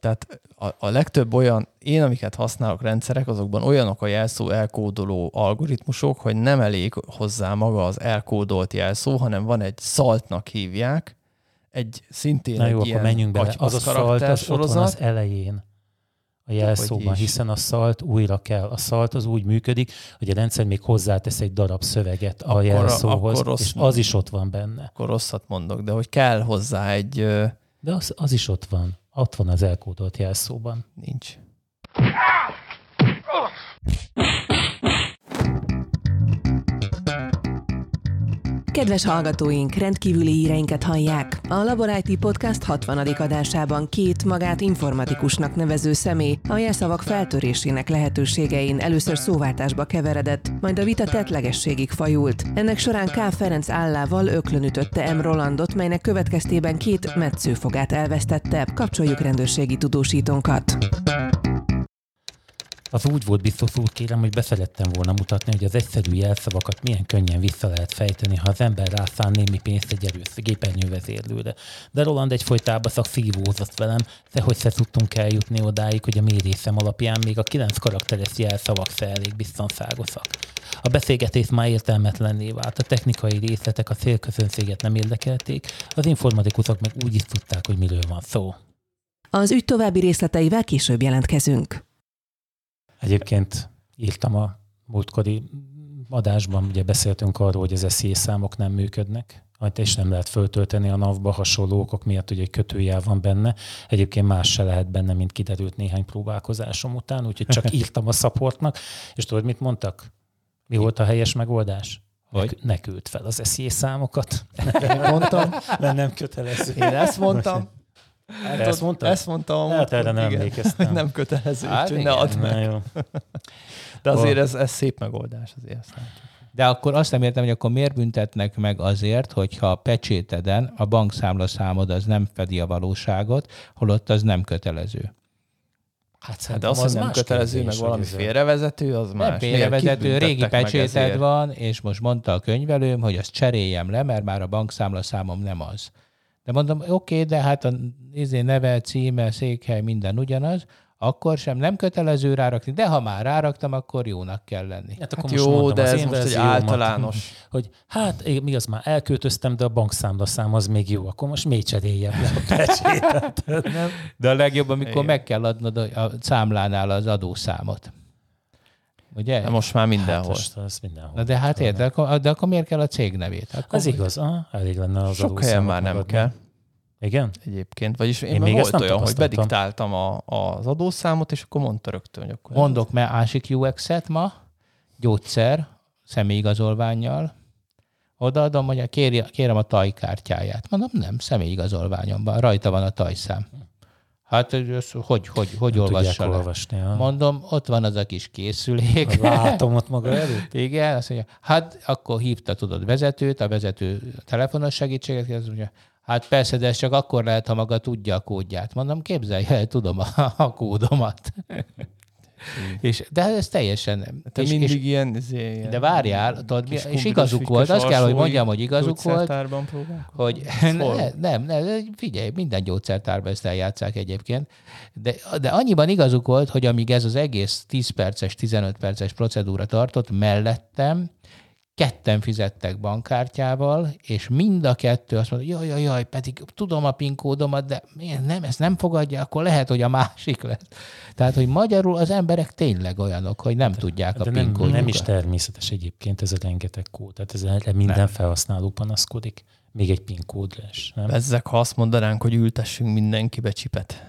tehát a, a legtöbb olyan, én amiket használok rendszerek, azokban olyanok a jelszó elkódoló algoritmusok, hogy nem elég hozzá maga az elkódolt jelszó, hanem van egy szaltnak hívják, egy szintén Na egy jó, ilyen akkor menjünk bele. Az a szalt, az ott van az elején a jelszóban, is. hiszen a szalt újra kell. A szalt az úgy működik, hogy a rendszer még hozzátesz egy darab szöveget a Akkor- jelszóhoz, akkor rossz és az is ott van benne. Akkor rosszat mondok, de hogy kell hozzá egy, De az, az is ott van. Ott van az elkódolt jelszóban. nincs. Kedves hallgatóink, rendkívüli híreinket hallják. A Labor Podcast 60. adásában két magát informatikusnak nevező személy a jelszavak feltörésének lehetőségein először szóváltásba keveredett, majd a vita tettlegességig fajult. Ennek során K. Ferenc állával öklön ütötte M. Rolandot, melynek következtében két metszőfogát elvesztette. Kapcsoljuk rendőrségi tudósítónkat. Az úgy volt biztos úr, kérem, hogy beszerettem volna mutatni, hogy az egyszerű jelszavakat milyen könnyen vissza lehet fejteni, ha az ember rászán némi pénzt egy erős gépernyővezérlőre. De Roland egyfolytában szak szívózott velem, de hogy se tudtunk eljutni odáig, hogy a mérésem alapján még a kilenc karakteres jelszavak se elég biztonságosak. A beszélgetés már értelmetlenné vált, a technikai részletek a célközönséget nem érdekelték, az informatikusok meg úgy is tudták, hogy miről van szó. Az ügy további részleteivel később jelentkezünk. Egyébként írtam a múltkori adásban, ugye beszéltünk arról, hogy az SZI számok nem működnek, és nem lehet föltölteni a NAV-ba hasonló okok miatt, hogy egy kötőjel van benne. Egyébként más se lehet benne, mint kiderült néhány próbálkozásom után, úgyhogy csak írtam a szaportnak, és tudod, mit mondtak? Mi volt a helyes megoldás? Hogy? Ne, küld fel az SZI számokat. Én mondtam, Mert nem kötelező. én ezt mondtam. Erre ezt mondtad? Ezt mondtam. Hát erre nem igen, emlékeztem. hogy nem kötelező, Hát úgyhogy ne add Na meg. jó. De azért ez, ez szép megoldás azért. Ezt látjuk. De akkor azt nem értem, hogy akkor miért büntetnek meg azért, hogyha a pecséteden a bankszámla számod az nem fedi a valóságot, holott az nem kötelező. Hát, De az, hogy nem más kötelező, meg valami ez a- félrevezető, az más. Nem Miért félrevezető, régi pecséted van, és most mondta a könyvelőm, hogy azt cseréljem le, mert már a bankszámla számom nem az. De mondom, oké, okay, de hát a izé neve, címe, székhely, minden ugyanaz, akkor sem nem kötelező rárakni, de ha már ráraktam, akkor jónak kell lenni. Hát akkor Hát most jó, mondom de az ez én most egy általános. Hogy hát én, mi az már elköltöztem, de a bankszámlaszám az még jó, akkor most még cseréljem le a? De a legjobb, amikor Igen. meg kell adnod a számlánál az adószámot. Ugye? De most már Hát mindenhol. most az mindenhol. Na de hát érted, akkor, de akkor miért kell a cég nevét? Akkor Ez igaz, aha, elég lenne az Sok helyen már nem megadni. kell Igen? egyébként. Vagyis én, Én még volt nem olyan, hogy bediktáltam a, az adószámot, és akkor mondta rögtön, hogy akkor Mondok már másik UX-et ma, gyógyszer, személyigazolványjal. Odaadom, hogy kéri, kérem a tajkártyáját. Mondom, nem, személyigazolványomban, rajta van a tajszám. Hát, hogy, ez hogy, hogy, hogy Nem olvassa le? olvasni. Ja. Mondom, ott van az a kis készülék. Látom ott maga előtt. Igen, azt mondja, hát akkor hívta, tudod, vezetőt, a vezető telefonos segítséget, kérdez, mondja, hát persze, de ez csak akkor lehet, ha maga tudja a kódját. Mondom, képzelj el, tudom a, a kódomat. és, de ez teljesen... Te és, mindig és, ilyen, izé, ilyen de várjál, tudod, mi- és igazuk volt, azt kell, hogy mondjam, hogy igazuk volt, hogy ne, nem, nem, figyelj, minden gyógyszertárban ezt eljátszák egyébként, de, de annyiban igazuk volt, hogy amíg ez az egész 10 perces, 15 perces procedúra tartott, mellettem ketten fizettek bankkártyával, és mind a kettő azt mondta, jaj, jaj, jaj, pedig tudom a PIN kódomat, de miért nem, ezt nem fogadja, akkor lehet, hogy a másik lesz. Tehát, hogy magyarul az emberek tényleg olyanok, hogy nem tudják a De PIN nem, kódjukat. nem is természetes egyébként ez a rengeteg kód. Tehát ez erre minden Nem. felhasználó panaszkodik. Még egy PIN kód lesz. Nem? Bezzek, ha azt mondanánk, hogy ültessünk mindenkibe csipet.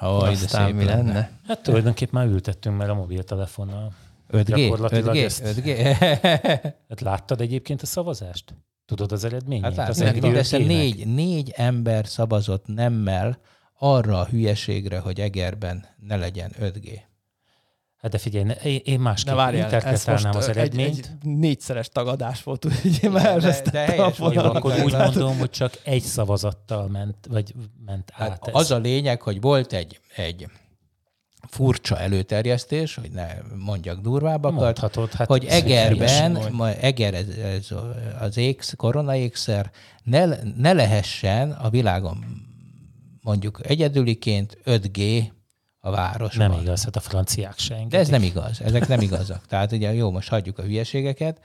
De Aztán szép mi lenne. lenne? Hát tulajdonképp már ültettünk, mert a mobiltelefonnal. 5G? Gyakorlatilag 5G? ezt- 5G? Hát láttad egyébként a szavazást? Tudod az eredményét? Hát lát, az mindössze négy, négy ember szavazott nemmel arra a hülyeségre, hogy Egerben ne legyen 5G. Hát de figyelj, én, én másképp várjál, ez most interpretálnám az egy, eredményt. egy négyszeres tagadás volt, úgyhogy én már de- elvesztettem de helyes a vagy, Jó, akkor úgy mondom, hogy csak egy szavazattal ment, vagy ment át. Hát ez. az a lényeg, hogy volt egy, egy furcsa előterjesztés, hogy ne mondjak durvábbakat, Mondhatod, hát hogy Egerben, Eger ez, ez az éksz, koronaékszer ne, ne lehessen a világon mondjuk egyedüliként 5G a városban. Nem igaz, hát a franciák se De engedik. ez nem igaz, ezek nem igazak. Tehát ugye jó, most hagyjuk a hülyeségeket,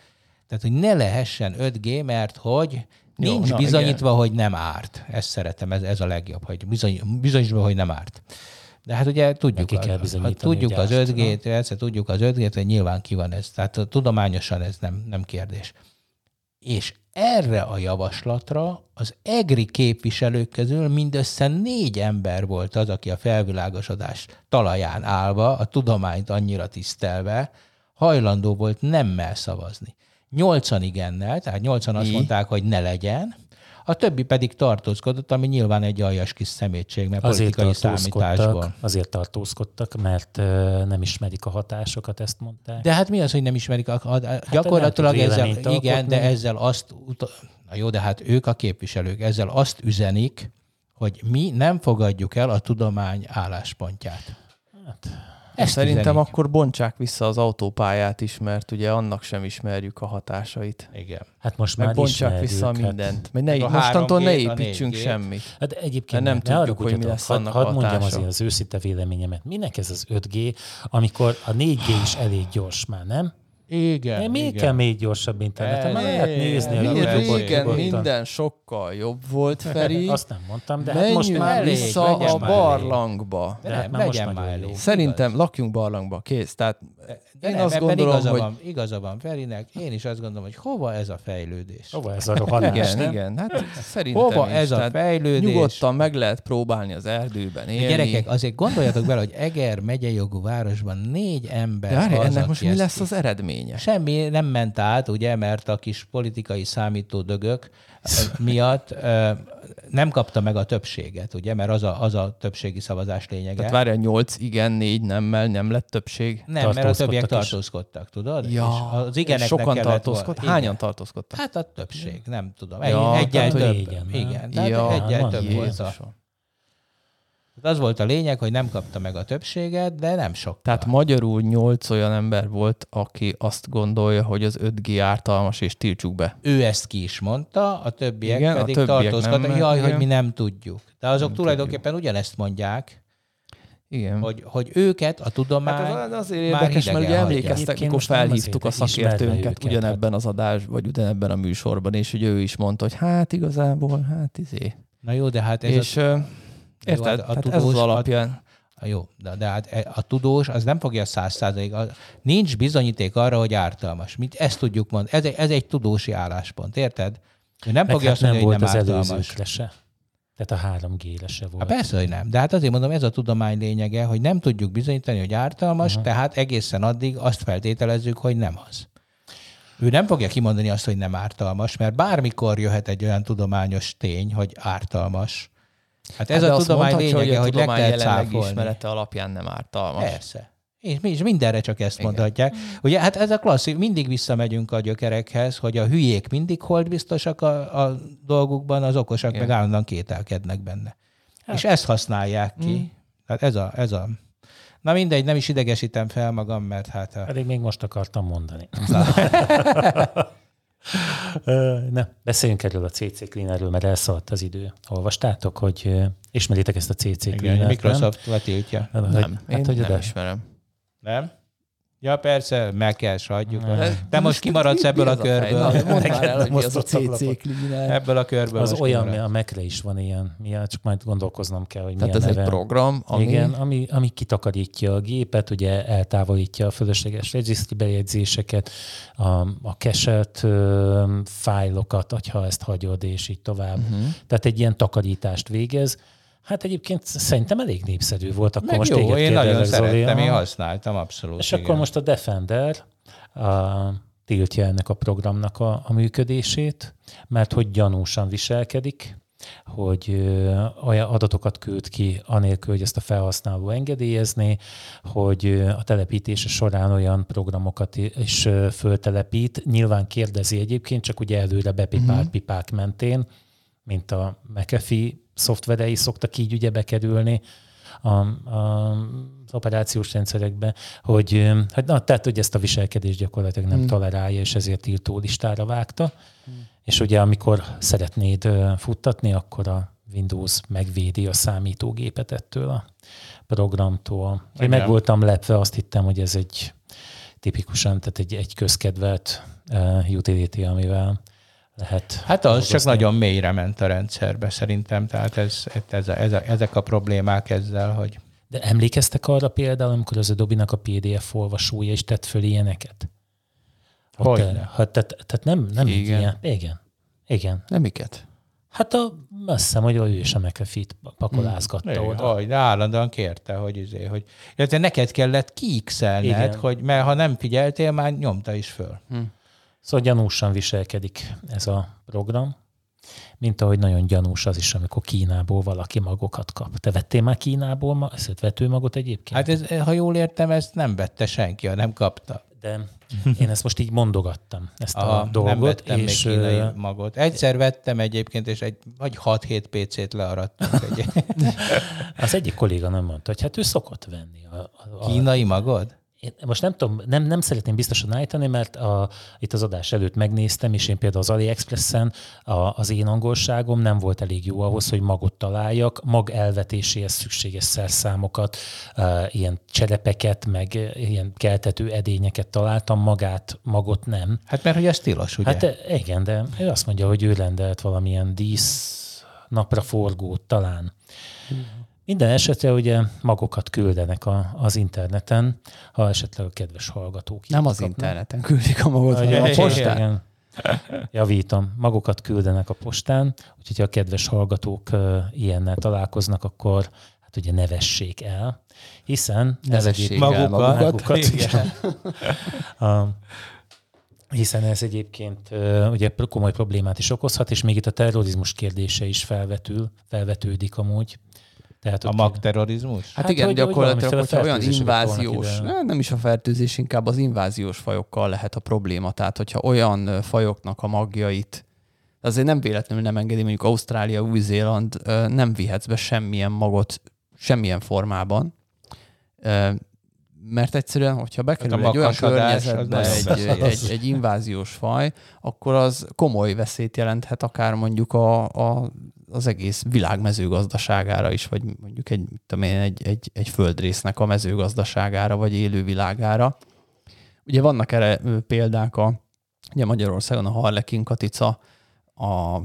tehát hogy ne lehessen 5G, mert hogy Jó, nincs na, bizonyítva, hogy nem árt. Ezt szeretem, ez, ez a legjobb, hogy bizony, bizonyítva, hogy nem árt. De hát ugye tudjuk, Neki kell a, a, bizonyítani, tudjuk az árt, 5G-t, persze tudjuk az 5G-t, hogy nyilván ki van ez. Tehát tudományosan ez nem, nem kérdés. És erre a javaslatra az EGRI képviselők közül mindössze négy ember volt az, aki a felvilágosodás talaján állva, a tudományt annyira tisztelve, hajlandó volt nemmel szavazni. Nyolcan igennel, tehát nyolcan azt Mi? mondták, hogy ne legyen, a többi pedig tartózkodott, ami nyilván egy aljas kis szemétség, mert Azért politikai számításból. tartózkodtak, azért tartózkodtak, mert nem ismerik a hatásokat, ezt mondták. De hát mi az, hogy nem ismerik? A, a, a, gyakorlatilag ezzel, igen, de ezzel azt, na jó, de hát ők a képviselők, ezzel azt üzenik, hogy mi nem fogadjuk el a tudomány álláspontját. Ezt Szerintem üzenik. akkor bontsák vissza az autópályát is, mert ugye annak sem ismerjük a hatásait. Igen. Hát most Meg már bontsák ismerjük, vissza hát. mindent. Mert ne, Meg a mostantól ne 3G-t, a építsünk 4G-t. semmit. Hát egyébként Mert nem ne tudjuk, hogy mi lesz hadd- annak Hadd a mondjam azért az őszinte véleményemet. Minek ez az 5G, amikor a 4G is elég gyors már, nem? Igen. De miért igen. kell még gyorsabb interneten? Már lehet nézni YouTube-ot régen minden sokkal jobb volt, Feri. Azt nem mondtam, de hát most már elég, vissza a barlangba. De De hát már most már elég. Szerintem lakjunk barlangba, kész. Tehát De én nem, azt ebben gondolom, igaza hogy van, igaza van Ferinek, én is azt gondolom, hogy hova ez a fejlődés? Hova ez a rohanás, igen, nem? igen, hát szerintem Hova is. ez a Tehát fejlődés? Nyugodtan meg lehet próbálni az erdőben élni. Gyerekek, azért gondoljatok bele, hogy Eger megyei jogú városban négy ember De várj, az, ennek most mi lesz az eredménye? Semmi nem ment át, ugye, mert a kis politikai számítódögök ö, miatt nem kapta meg a többséget, ugye, mert az a, az a többségi szavazás lényege. Tehát várj, 8 igen, 4 nemmel nem lett többség? nem, mert a többiek tartózkodtak is. tartózkodtak, tudod? Ja, és az igeneknek sokan tartózkodtak. volna- Hányan Igen. tartózkodtak? Hát a többség, nem tudom. Ja, egyel tehát, több. nem? igen, tehát Ja, egyel van több volt a... Jézusom. Az volt a lényeg, hogy nem kapta meg a többséget, de nem sok. Tehát magyarul 8 olyan ember volt, aki azt gondolja, hogy az 5G ártalmas, és tiltsuk be. ő ezt ki is mondta, a többiek Igen, a pedig többiek tartózkodtak, nem, jaj, igen. hogy mi nem tudjuk. De azok Nem tulajdonképpen ugyanezt mondják, Igen. hogy, hogy őket a tudomány Hát az azért már érdekes, mert ugye emlékeztek, mikor nem felhívtuk a hogy szakértőnket ugyanebben az adás, vagy ugyanebben a műsorban, és ugye ő is mondta, hogy hát igazából, hát izé. Na jó, de hát ez És a, jó, érted? a Hát ez tudós- az alapján. a, jó, de, de hát e- a tudós az nem fogja száz százalék, a- nincs bizonyíték arra, hogy ártalmas. Mit ezt tudjuk mondani. Ez egy, ez egy tudósi álláspont, érted? Ő nem Meg fogja hát azt mondani, nem hogy volt nem az ártalmas. se. Tehát a 3G-re se volt. Hát persze, hogy nem. De hát azért mondom, ez a tudomány lényege, hogy nem tudjuk bizonyítani, hogy ártalmas, uh-huh. tehát egészen addig azt feltételezzük, hogy nem az. Ő nem fogja kimondani azt, hogy nem ártalmas, mert bármikor jöhet egy olyan tudományos tény, hogy ártalmas. Hát ez Hát a azt tudomány mondhatja, lényege, hogy hogy, a le tudomány kell jelenlegi cáfolni. ismerete alapján nem ártalmas. Persze. És is mindenre csak ezt Igen. mondhatják. Ugye hát ez a klasszik, mindig visszamegyünk a gyökerekhez, hogy a hülyék mindig holdbiztosak a, a dolgukban, az okosak Igen. meg állandóan kételkednek benne. Hát. És ezt használják ki. Mm. Hát ez a, ez a... Na mindegy, nem is idegesítem fel magam, mert hát... A... Pedig még most akartam mondani. Na, beszéljünk erről a CC Cleanerről, mert elszaladt az idő. Olvastátok, hogy ismeritek ezt a CC Igen, a Cleanert, Microsoft letiltja. nem? Nem, Hogy, én hát, hogy nem de, ismerem. Nem? Ja, persze, meg kell, hagyjuk. Te most kimaradsz ebből a körből. Mondd már el, hogy mi Most az a. CC cleaner. Ebből a körből az olyan, a Mac-re is van ilyen, mi, csak majd gondolkoznom kell, hogy Tehát milyen ez neve. egy program, ami... Igen, ami, ami kitakarítja a gépet, ugye eltávolítja a fölösleges regisztri bejegyzéseket, a, a keselt fájlokat, ha ezt hagyod, és így tovább. Mhm. Uh-huh. Tehát egy ilyen takarítást végez. Hát egyébként szerintem elég népszerű volt. Akkor Meg most jó, én nagyon szerettem, én használtam, abszolút. És igen. akkor most a Defender a, tiltja ennek a programnak a, a működését, mert hogy gyanúsan viselkedik, hogy olyan adatokat küld ki, anélkül, hogy ezt a felhasználó engedélyezné, hogy a telepítése során olyan programokat is föltelepít. Nyilván kérdezi egyébként, csak ugye előre bepipált uh-huh. pipák mentén, mint a McAfee szoftverei szoktak így ugye bekerülni a, a operációs rendszerekbe, hogy, hogy na, tehát, hogy ezt a viselkedést gyakorlatilag nem Hmm. tolerálja, és ezért tiltó listára vágta. És ugye amikor szeretnéd futtatni, akkor a Windows megvédi a számítógépet ettől a programtól. Én meg voltam lepve, azt hittem, hogy ez egy tipikusan, tehát egy, egy közkedvelt uh, utility, amivel lehet Hát az csak nagyon mélyre ment a rendszerbe szerintem, tehát ez, ez, ez, ezek a problémák ezzel, hogy De emlékeztek arra például, amikor az Adobe-nak a PDF olvasója is tett föl ilyeneket? Hogyne. eh, Hát, tehát, tehát nem, nem így Igen. ilyen. Igen. Igen. Nem miket? Hát a, azt hiszem, hogy ő is a McAfee-t pakolázgatta Igen, oda. hogy állandóan kérte, hogy izé, hogy illetve neked kellett kiixelned, hogy mert ha nem figyeltél, már nyomta is föl. Szóval gyanúsan viselkedik ez a program, mint ahogy nagyon gyanús az is, amikor Kínából valaki magokat kap. Te vettél már Kínából ma, ezt vetőmagot egyébként? Hát ez, ha jól értem, ezt nem vette senki, ha nem kapta. De én ezt most így mondogattam, ezt Aha, a dolgot. nem vettem még és, kínai ö, magot. Egyszer vettem egyébként, és egy vagy 6-7 PC-t learadtunk. Egy Az egyik kolléga nem mondta, hogy hát ő szokott venni. A, a, a, kínai magod? Én most nem tudom, nem, nem szeretném biztosan állítani, mert a, itt az adás előtt megnéztem, és én például az AliExpressen a, az én angolságom nem volt elég jó ahhoz, hogy magot találjak, mag elvetéséhez szükséges szerszámokat, uh, ilyen cserepeket, meg ilyen keltető edényeket találtam, magát, magot nem. Hát mert hogy ez tilos, ugye? Hát eh, igen, de ő azt mondja, hogy ő rendelt valamilyen dísz napra forgót talán. Minden esetre ugye magokat küldenek a, az interneten, ha esetleg a kedves hallgatók. Nem az kapnak. interneten küldik a magot, hanem a igen, postán. igen. Javítom, magokat küldenek a postán, úgyhogy ha a kedves hallgatók ilyennel találkoznak, akkor hát ugye nevessék el, hiszen ez Nevessék egyéb el magukat. magukat Igen. a, hiszen ez egyébként ugye komoly problémát is okozhat, és még itt a terrorizmus kérdése is felvetül, felvetődik amúgy. Tehát A magterrorizmus? Hát, Hát, igen, hogy- hogy gyakorlatilag, valamiféle hogyha olyan inváziós, ne, nem is a fertőzés, inkább az inváziós fajokkal lehet a probléma. Tehát, hogyha olyan fajoknak a magjait, azért nem véletlenül nem engedi, mondjuk Ausztrália, Új-Zéland, nem vihetsz be semmilyen magot, semmilyen formában, mert egyszerűen, hogyha bekerül Hát egy olyan környezetbe egy, veszélyes. egy, egy inváziós faj, akkor az komoly veszélyt jelenthet akár mondjuk a, a, az egész világ mezőgazdaságára is, vagy mondjuk egy, tudom én, egy, egy, egy földrésznek a mezőgazdaságára, vagy élővilágára. Ugye vannak erre példák a, ugye Magyarországon a Harlekin katica, a,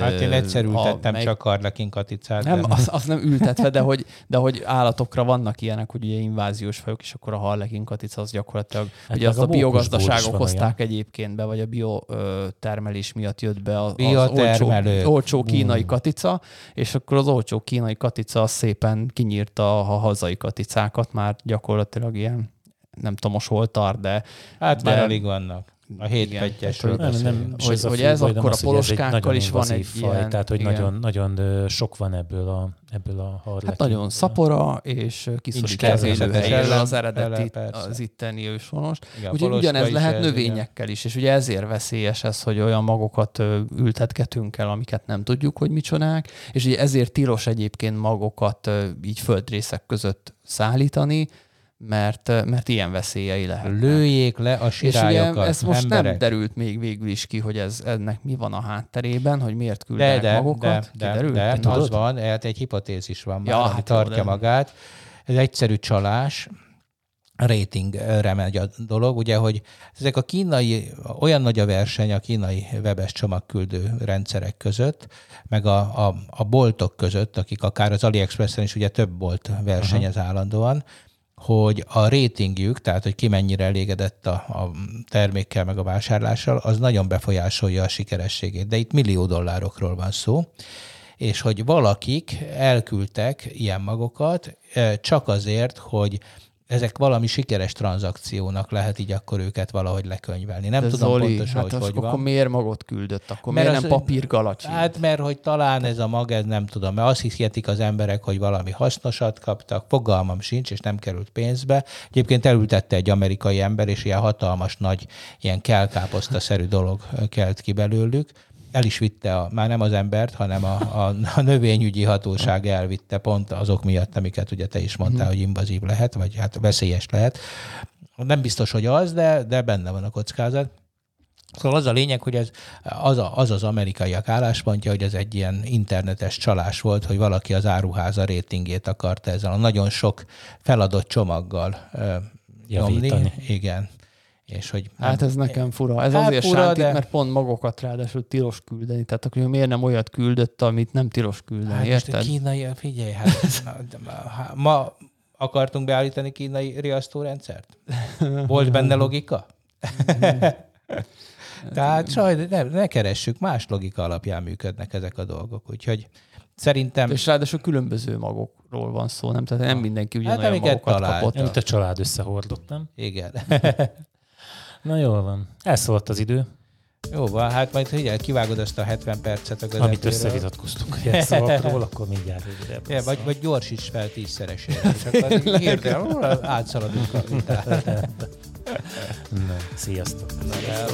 Hát én egyszer ültettem mely- csak Arlekin katicát. nem, de- az, nem ültetve, de hogy, de hogy állatokra vannak ilyenek, hogy ugye inváziós fajok, és akkor a harlekin katica az gyakorlatilag, Hát ugye meg azt a, a biogazdaságok hozták egyébként be, vagy a biotermelés miatt jött be az, az olcsó, olcsó kínai katica, és akkor az olcsó kínai katica szépen kinyírta a hazai katicákat, már gyakorlatilag ilyen, nem tudom most hol tart, de Hát már de- alig vannak. A hét Igen, pettyesről tehát, Nem, nem, Hogy- hogy ez akkor a poloskákkal is van invazív egy faj, ilyen- Tehát, hogy igen. nagyon, nagyon sok van ebből a, ebből a harlekin. Hát nagyon szapora, és kiszorítja az élőhelyéről ellen- az eredeti, az itteni őshonos. Úgyhogy ugyanez lehet növényekkel is, és ugye ezért veszélyes ez, hogy olyan magokat ültetgetünk el, amiket nem tudjuk, hogy micsodák, és ugye ezért tilos egyébként magokat így földrészek között szállítani, mert, mert ilyen veszélyei Igen. lehetnek. Lőjék le a És ugye sirályokat, ez most emberek. nem derült még végül is ki, hogy ez, ennek mi van a hátterében, hogy miért De, küldenek de, magokat. de, de, Kiderült? de, Te az van, hát egy hipotézis van már, Ja, hát jó, tartja de- magát. Ez egyszerű csalás, ratingre megy a dolog, ugye, hogy ezek a kínai, olyan nagy a verseny a kínai webes csomagküldő rendszerek között, meg a, a, a boltok között, akik akár az AliExpressen is ugye több bolt versenyez Aha. állandóan, hogy a ratingjük, tehát hogy ki mennyire elégedett a, a termékkel meg a vásárlással, az nagyon befolyásolja a sikerességét. De itt millió dollárokról van szó és hogy valakik elküldtek ilyen magokat eh, csak azért, hogy ezek valami sikeres tranzakciónak lehet így akkor őket valahogy lekönyvelni. Nem De tudom Zoli, pontosan, hát hogy az hogy akkor van. miért magot küldött? Akkor Mert miért az- nem papírgalacsin? Hát mert hogy talán ez a mag, ez nem tudom, mert azt hiszik az emberek, hogy valami hasznosat kaptak, fogalmam sincs, és nem került pénzbe. Egyébként elültette egy amerikai ember, és ilyen hatalmas nagy, ilyen kelkáposztaszerű dolog kelt ki belőlük. El is vitte, a, már nem az embert, hanem a, a, a növényügyi hatóság elvitte pont azok miatt, amiket ugye te is mondtál, hogy invazív lehet, vagy hát veszélyes lehet. Nem biztos, hogy az, de, de benne van a kockázat. Szóval az a lényeg, hogy ez az, a, az az amerikaiak álláspontja, hogy ez egy ilyen internetes csalás volt, hogy valaki az áruháza rétingét akarta ezzel a nagyon sok feladott csomaggal ö, nyomni. Igen. És hogy Hát ez nekem fura. Ez Hát azért fura, sántít, de- mert pont magokat ráadásul tilos küldeni. Tehát akkor miért nem olyat küldött, amit nem tilos küldeni, Hát most a érted? kínai, figyelj, hát na, de ma- akartunk beállítani kínai riasztórendszert? Volt benne logika? Tehát sajnos ne, ne keressük, más logika alapján működnek ezek a dolgok. Úgyhogy szerintem És ráadásul különböző magokról van szó, nem? Tehát nem mindenki ugyanolyan amiket magokat talált. kapott. Amit a család összehordott, nem? igen. Na jól van. Elszólt az idő, Jó van, hát majd figyelj, kivágod azt a 70 percet a amit közepéről. összevitatkoztunk a jelszavakról, akkor mindjárt rövidebb. Ja, vagy, vagy gyorsíts fel tízszeresére, és akkor hirtelen átszaladunk a vitát. Na, sziasztok! De-